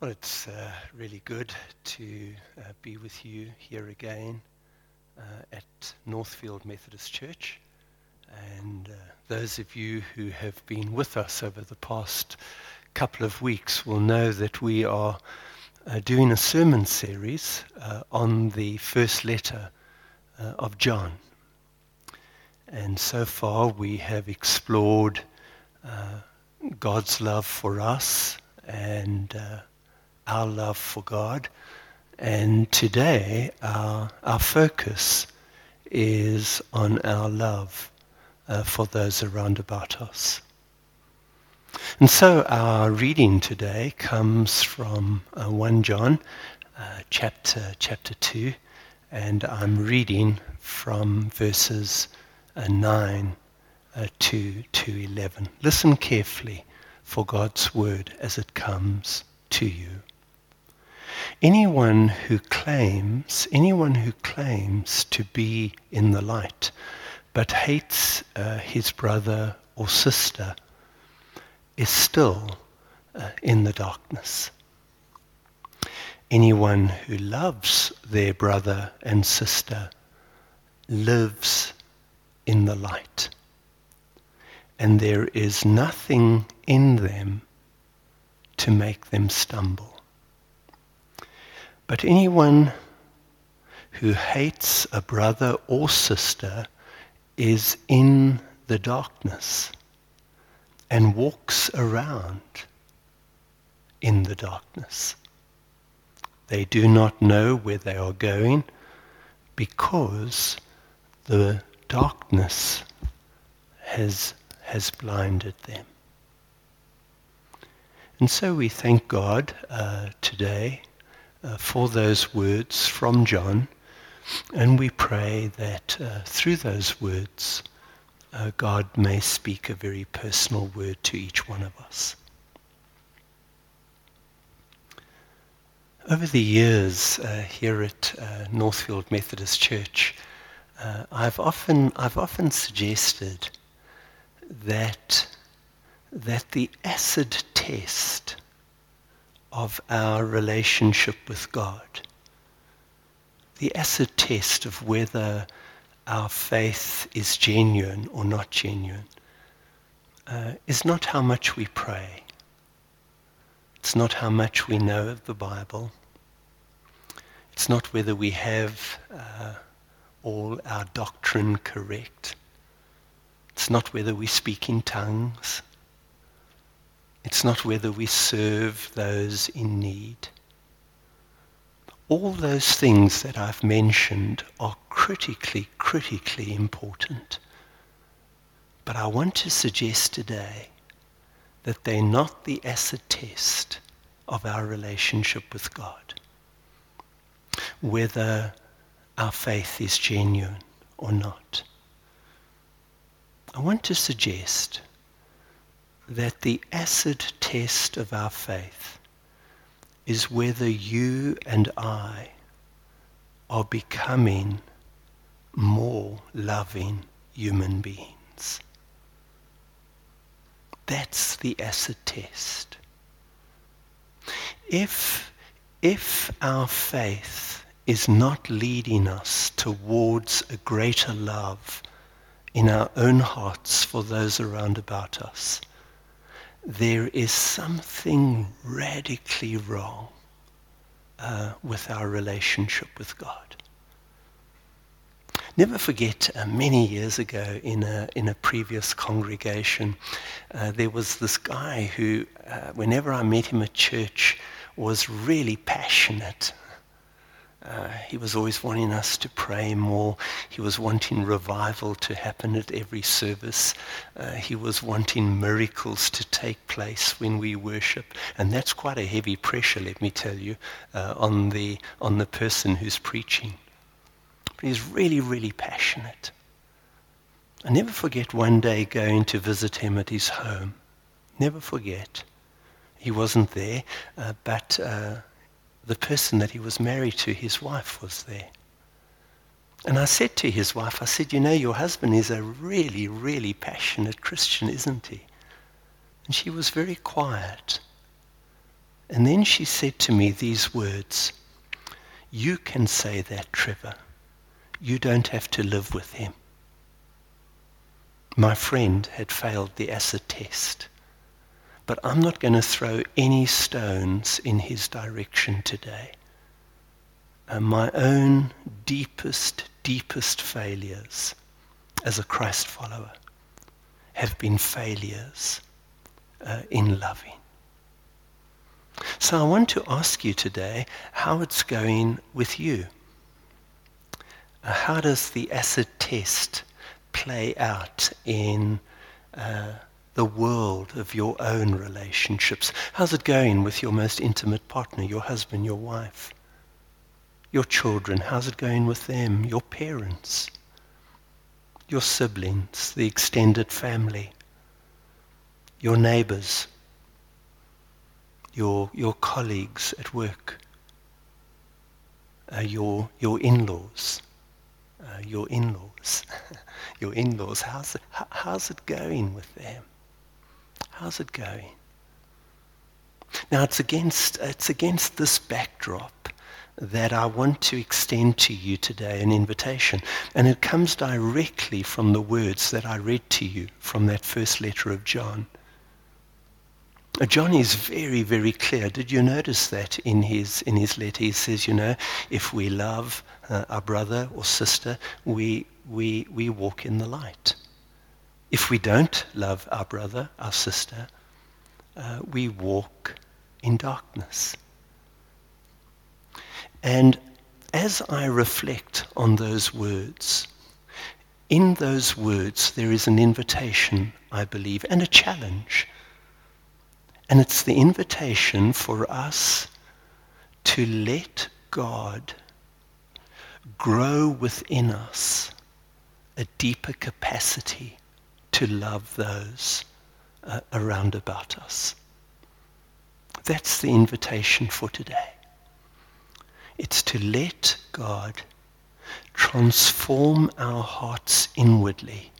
Well, it's uh, really good to uh, be with you here again uh, at Northfield Methodist Church. And uh, those of you who have been with us over the past couple of weeks will know that we are uh, doing a sermon series uh, on the first letter of John. And so far we have explored God's love for us and our love for God. And today, our, our focus is on our love uh, for those around about us. And so our reading today comes from uh, 1 John uh, chapter, chapter 2, and I'm reading from verses uh, 9 uh, to, to 11. Listen carefully for God's word as it comes to you. Anyone who claims, anyone who claims to be in the light, but hates uh, his brother or sister, is still uh, in the darkness. Anyone who loves their brother and sister lives in the light. And there is nothing in them to make them stumble. But anyone who hates a brother or sister is in the darkness and walks around in the darkness. They do not know where they are going because the darkness has, has blinded them. And so we thank God uh, today uh, for those words from John. And we pray that uh, through those words, uh, God may speak a very personal word to each one of us. Over the years uh, here at uh, Northfield Methodist Church, uh, I've often I've often suggested that that the acid test of our relationship with God. The acid test of whether our faith is genuine or not genuine uh, is not how much we pray. It's not how much we know of the Bible. It's not whether we have uh, all our doctrine correct. It's not whether we speak in tongues. It's not whether we serve those in need. All those things that I've mentioned are critically, critically important. But I want to suggest today that they're not the acid test of our relationship with God. Whether our faith is genuine or not. I want to suggest that the acid test of our faith is whether you and I are becoming more loving human beings. That's the acid test. If, if our faith is not leading us towards a greater love in our own hearts for those around about us, there is something radically wrong uh, with our relationship with God. Never forget, uh, many years ago in a, in a previous congregation, uh, there was this guy who, uh, whenever I met him at church, was really passionate uh, he was always wanting us to pray more. He was wanting revival to happen at every service. Uh, he was wanting miracles to take place when we worship. And that's quite a heavy pressure, let me tell you, uh, on, the, on the person who's preaching. But he's really, really passionate. I never forget one day going to visit him at his home. Never forget. He wasn't there, uh, but uh, the person that he was married to, his wife, was there. And I said to his wife, I said, you know, your husband is a really, really passionate Christian, isn't he? And she was very quiet. And then she said to me these words, you can say that, Trevor. You don't have to live with him. My friend had failed the acid test, but I'm not going to throw any stones in his direction today. And my own deepest, deepest failures as a Christ follower have been failures uh, in loving. So I want to ask you today how it's going with you. Uh, how does the acid test play out in uh, the world of your own relationships? How's it going with your most intimate partner, your husband, your wife? Your children, how's it going with them? Your parents? Your siblings, the extended family? Your neighbors? your, your colleagues at work, uh, your, your in-laws, uh, your in-laws, your in-laws, how's how's it going with them? How's it going? Now it's against, it's against this backdrop that I want to extend to you today an invitation. And it comes directly from the words that I read to you from that first letter of John. John is very, very clear. Did you notice that in his, in his letter? He says, you know, if we love uh, our brother or sister, we, we, we walk in the light. If we don't love our brother, our sister, uh, we walk in darkness. And as I reflect on those words, in those words there is an invitation, I believe, and a challenge and it's the invitation for us to let God grow within us a deeper capacity to love those uh, around about us. That's the invitation for today. It's to let God transform our hearts inwardly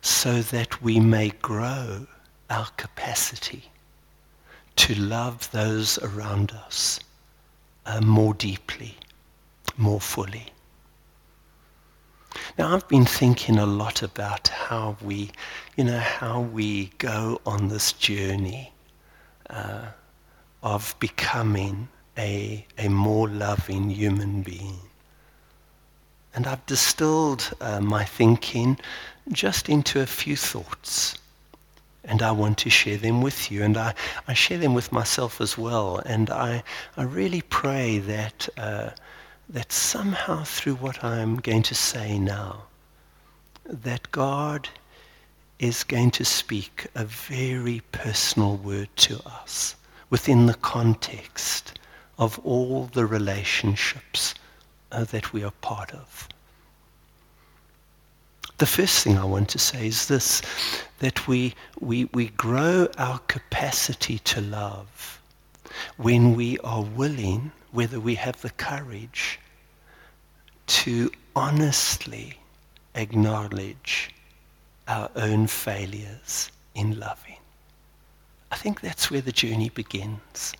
so that we may grow our capacity to love those around us uh, more deeply, more fully. Now I've been thinking a lot about how we, you know, how we go on this journey uh, of becoming a, a more loving human being. And I've distilled uh, my thinking just into a few thoughts and I want to share them with you. And I, I share them with myself as well. And I, I really pray that, uh, that somehow through what I'm going to say now, that God is going to speak a very personal word to us within the context of all the relationships uh, that we are part of. The first thing I want to say is this, that we, we, we grow our capacity to love when we are willing, whether we have the courage, to honestly acknowledge our own failures in loving. I think that's where the journey begins.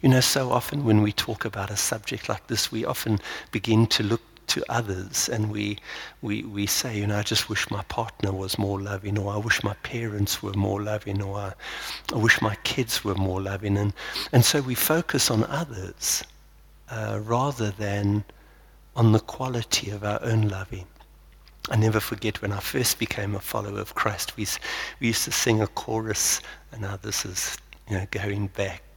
You know, so often when we talk about a subject like this, we often begin to look to others and we, we, we say, you know, I just wish my partner was more loving or I wish my parents were more loving or I, I wish my kids were more loving. And, and so we focus on others uh, rather than on the quality of our own loving. I never forget when I first became a follower of Christ, we, we used to sing a chorus, and now this is you know, going back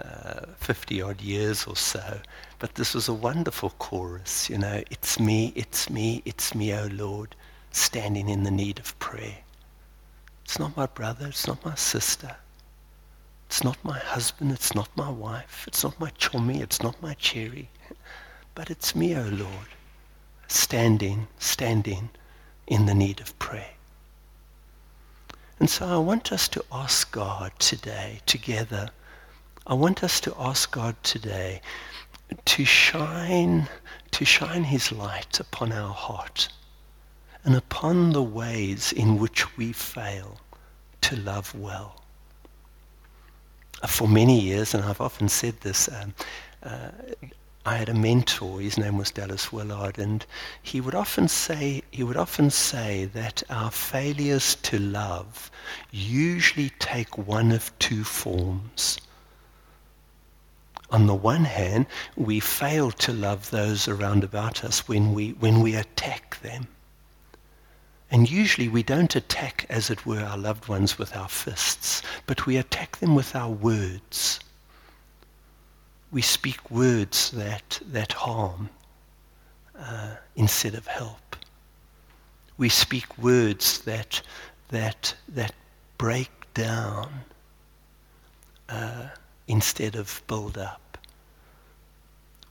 uh, 50 odd years or so. But this was a wonderful chorus, you know, it's me, it's me, it's me, O oh Lord, standing in the need of prayer. It's not my brother, it's not my sister. It's not my husband, it's not my wife, it's not my chummy, it's not my cherry. But it's me, O oh Lord, standing, standing in the need of prayer. And so I want us to ask God today, together, I want us to ask God today to shine, to shine his light upon our heart and upon the ways in which we fail to love well. for many years, and I've often said this, um, uh, I had a mentor. His name was Dallas Willard, and he would often say he would often say that our failures to love usually take one of two forms. On the one hand, we fail to love those around about us when we when we attack them. And usually we don't attack, as it were, our loved ones with our fists, but we attack them with our words we speak words that, that harm uh, instead of help. We speak words that, that, that break down uh, instead of build up.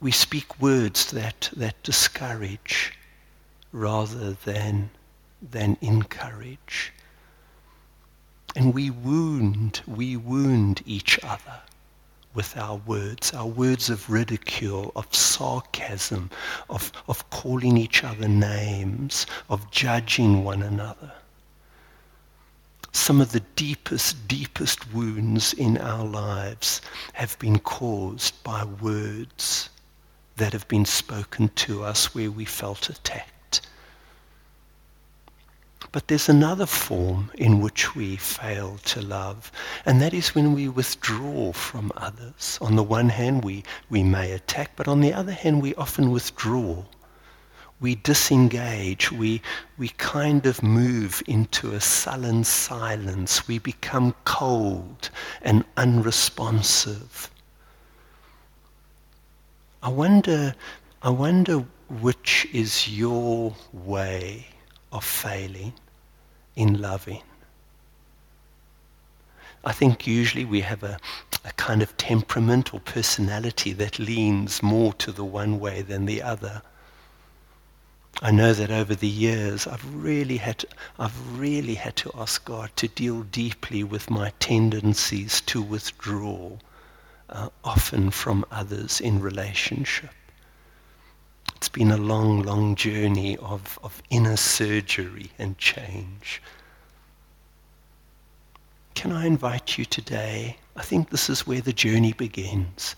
We speak words that, that discourage rather than, than encourage. And we wound, we wound each other with our words, our words of ridicule, of sarcasm, of, of calling each other names, of judging one another. Some of the deepest, deepest wounds in our lives have been caused by words that have been spoken to us where we felt attacked. But there's another form in which we fail to love, and that is when we withdraw from others. On the one hand, we, we may attack, but on the other hand, we often withdraw. We disengage. We, we kind of move into a sullen silence. We become cold and unresponsive. I wonder, I wonder which is your way of failing in loving. I think usually we have a, a kind of temperament or personality that leans more to the one way than the other. I know that over the years I've really had to, I've really had to ask God to deal deeply with my tendencies to withdraw, uh, often from others in relationship. It's been a long, long journey of, of inner surgery and change. Can I invite you today? I think this is where the journey begins.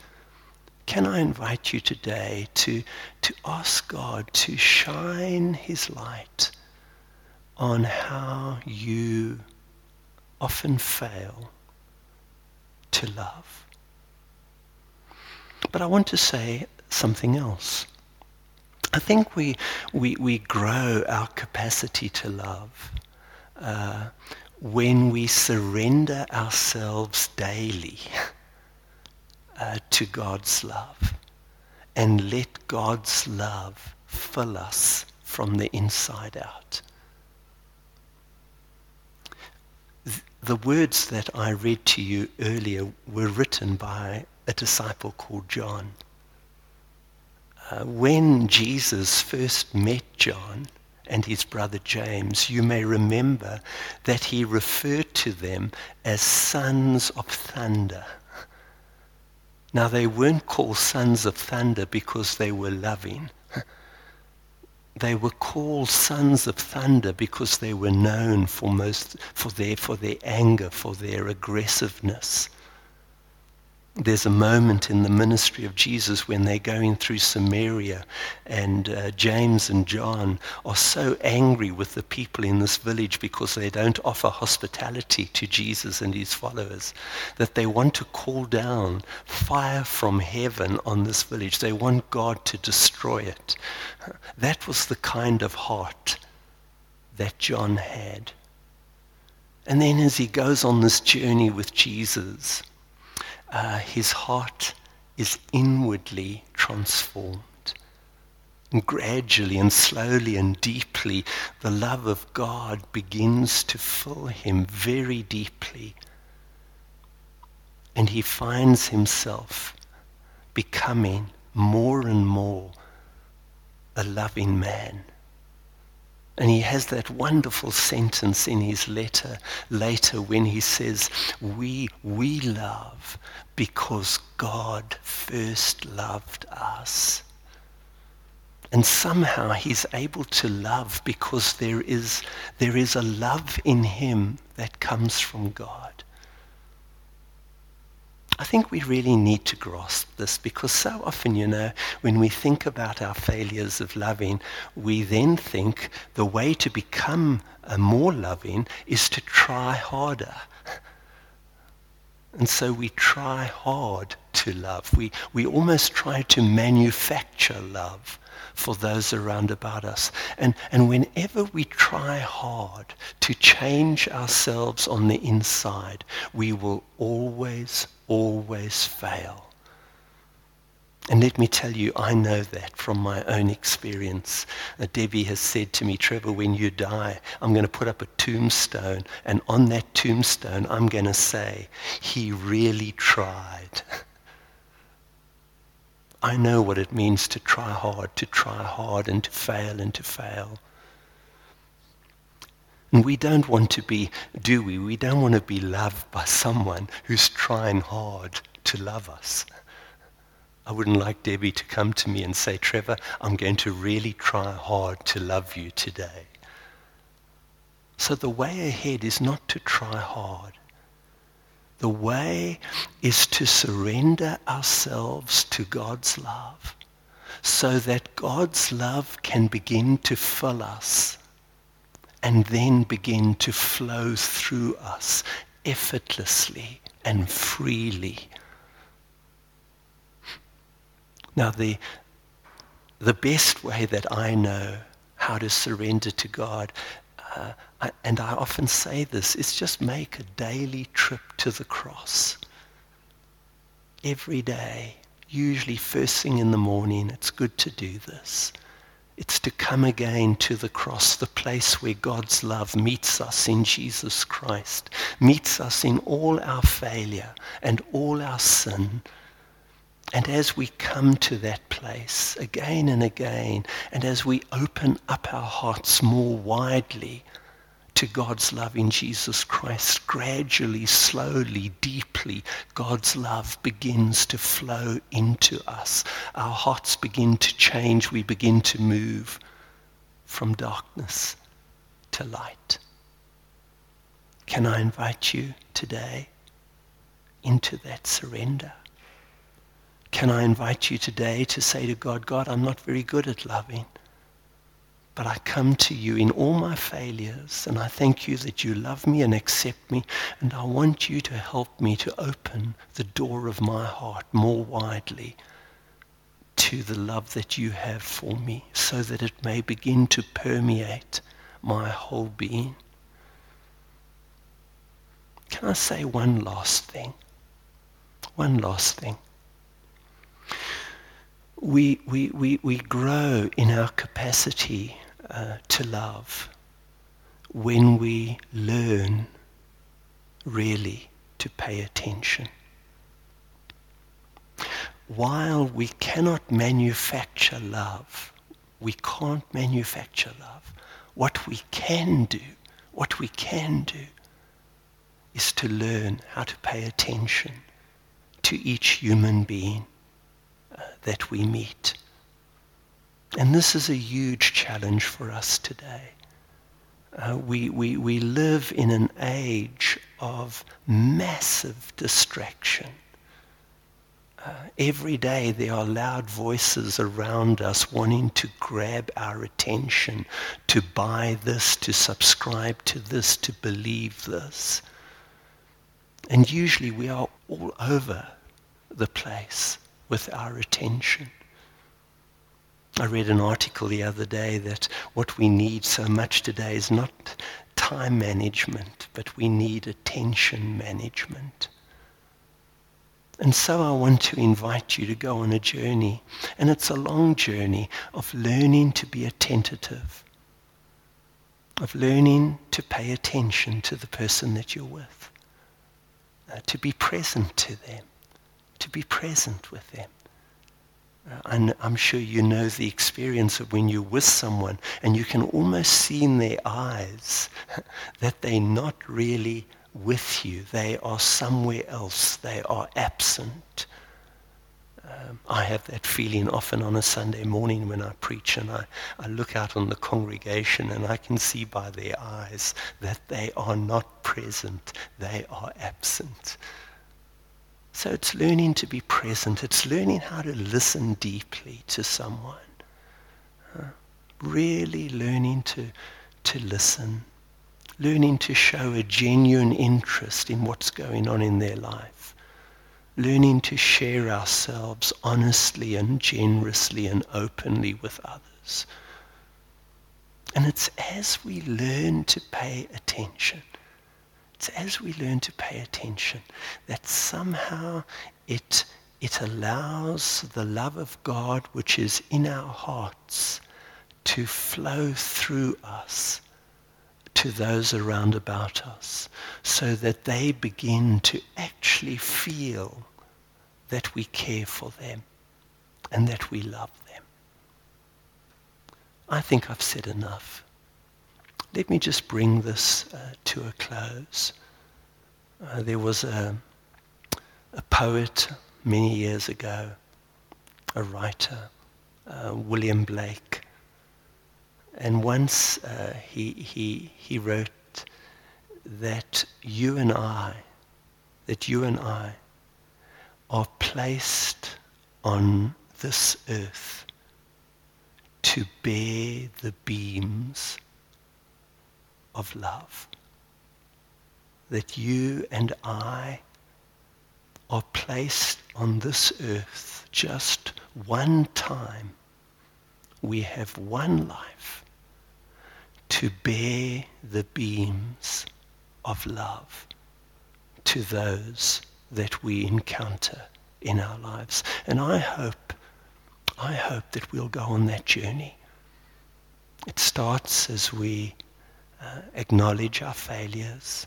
Can I invite you today to, to ask God to shine his light on how you often fail to love? But I want to say something else. I think we, we, we grow our capacity to love uh, when we surrender ourselves daily uh, to God's love and let God's love fill us from the inside out. The words that I read to you earlier were written by a disciple called John. Uh, when Jesus first met John and his brother James, you may remember that he referred to them as sons of thunder. Now, they weren't called sons of thunder because they were loving. They were called sons of thunder because they were known for, most, for, their, for their anger, for their aggressiveness. There's a moment in the ministry of Jesus when they're going through Samaria, and uh, James and John are so angry with the people in this village because they don't offer hospitality to Jesus and his followers that they want to call down fire from heaven on this village. They want God to destroy it. That was the kind of heart that John had. And then as he goes on this journey with Jesus, uh, his heart is inwardly transformed. And gradually and slowly and deeply, the love of God begins to fill him very deeply. And he finds himself becoming more and more a loving man. And he has that wonderful sentence in his letter later when he says, we, we love because God first loved us. And somehow he's able to love because there is, there is a love in him that comes from God. I think we really need to grasp this because so often, you know, when we think about our failures of loving, we then think the way to become more loving is to try harder. And so we try hard to love. We, we almost try to manufacture love for those around about us. And, and whenever we try hard to change ourselves on the inside, we will always, always fail. And let me tell you, I know that from my own experience. Uh, Debbie has said to me, Trevor, when you die, I'm going to put up a tombstone, and on that tombstone, I'm going to say, he really tried. I know what it means to try hard, to try hard, and to fail, and to fail. And we don't want to be, do we? We don't want to be loved by someone who's trying hard to love us. I wouldn't like Debbie to come to me and say, Trevor, I'm going to really try hard to love you today. So the way ahead is not to try hard. The way is to surrender ourselves to God's love so that God's love can begin to fill us and then begin to flow through us effortlessly and freely. Now, the, the best way that I know how to surrender to God, uh, I, and I often say this, is just make a daily trip to the cross. Every day, usually first thing in the morning, it's good to do this. It's to come again to the cross, the place where God's love meets us in Jesus Christ, meets us in all our failure and all our sin, and as we come to that place again and again, and as we open up our hearts more widely to God's love in Jesus Christ, gradually, slowly, deeply, God's love begins to flow into us. Our hearts begin to change. We begin to move from darkness to light. Can I invite you today into that surrender? Can I invite you today to say to God, God, I'm not very good at loving, but I come to you in all my failures, and I thank you that you love me and accept me, and I want you to help me to open the door of my heart more widely to the love that you have for me, so that it may begin to permeate my whole being. Can I say one last thing? One last thing we, we, we, we grow in our capacity uh, to love when we learn really to pay attention. While we cannot manufacture love, we can't manufacture love. What we can do, what we can do, is to learn how to pay attention to each human being that we meet. And this is a huge challenge for us today. Uh, we, we, we live in an age of massive distraction. Uh, every day there are loud voices around us wanting to grab our attention, to buy this, to subscribe to this, to believe this. And usually we are all over the place with our attention. I read an article the other day that what we need so much today is not time management, but we need attention management. And so I want to invite you to go on a journey, and it's a long journey of learning to be attentive, of learning to pay attention to the person that you're with, uh, to be present to them to be present with them. Uh, and I'm sure you know the experience of when you're with someone and you can almost see in their eyes that they're not really with you. They are somewhere else. They are absent. Um, I have that feeling often on a Sunday morning when I preach and I, I look out on the congregation and I can see by their eyes that they are not present. They are absent. So it's learning to be present. It's learning how to listen deeply to someone. Uh, really learning to, to listen. Learning to show a genuine interest in what's going on in their life. Learning to share ourselves honestly and generously and openly with others. And it's as we learn to pay attention it's as we learn to pay attention that somehow it, it allows the love of God which is in our hearts to flow through us to those around about us so that they begin to actually feel that we care for them and that we love them. I think I've said enough. Let me just bring this uh, to a close. Uh, there was a, a poet many years ago, a writer, uh, William Blake. And once uh, he, he, he wrote that you and I, that you and I are placed on this earth to bear the beams of love. That you and I are placed on this earth just one time. We have one life to bear the beams of love to those that we encounter in our lives. And I hope, I hope that we'll go on that journey. It starts as we uh, acknowledge our failures.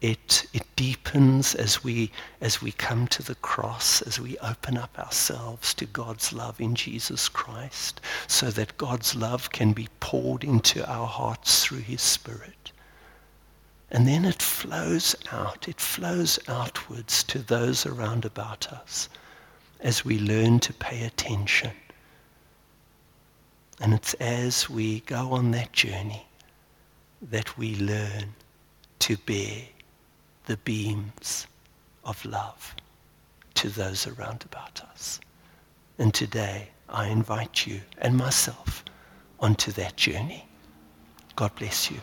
It, it deepens as we, as we come to the cross, as we open up ourselves to God's love in Jesus Christ, so that God's love can be poured into our hearts through his Spirit. And then it flows out, it flows outwards to those around about us as we learn to pay attention. And it's as we go on that journey that we learn to bear the beams of love to those around about us. And today I invite you and myself onto that journey. God bless you.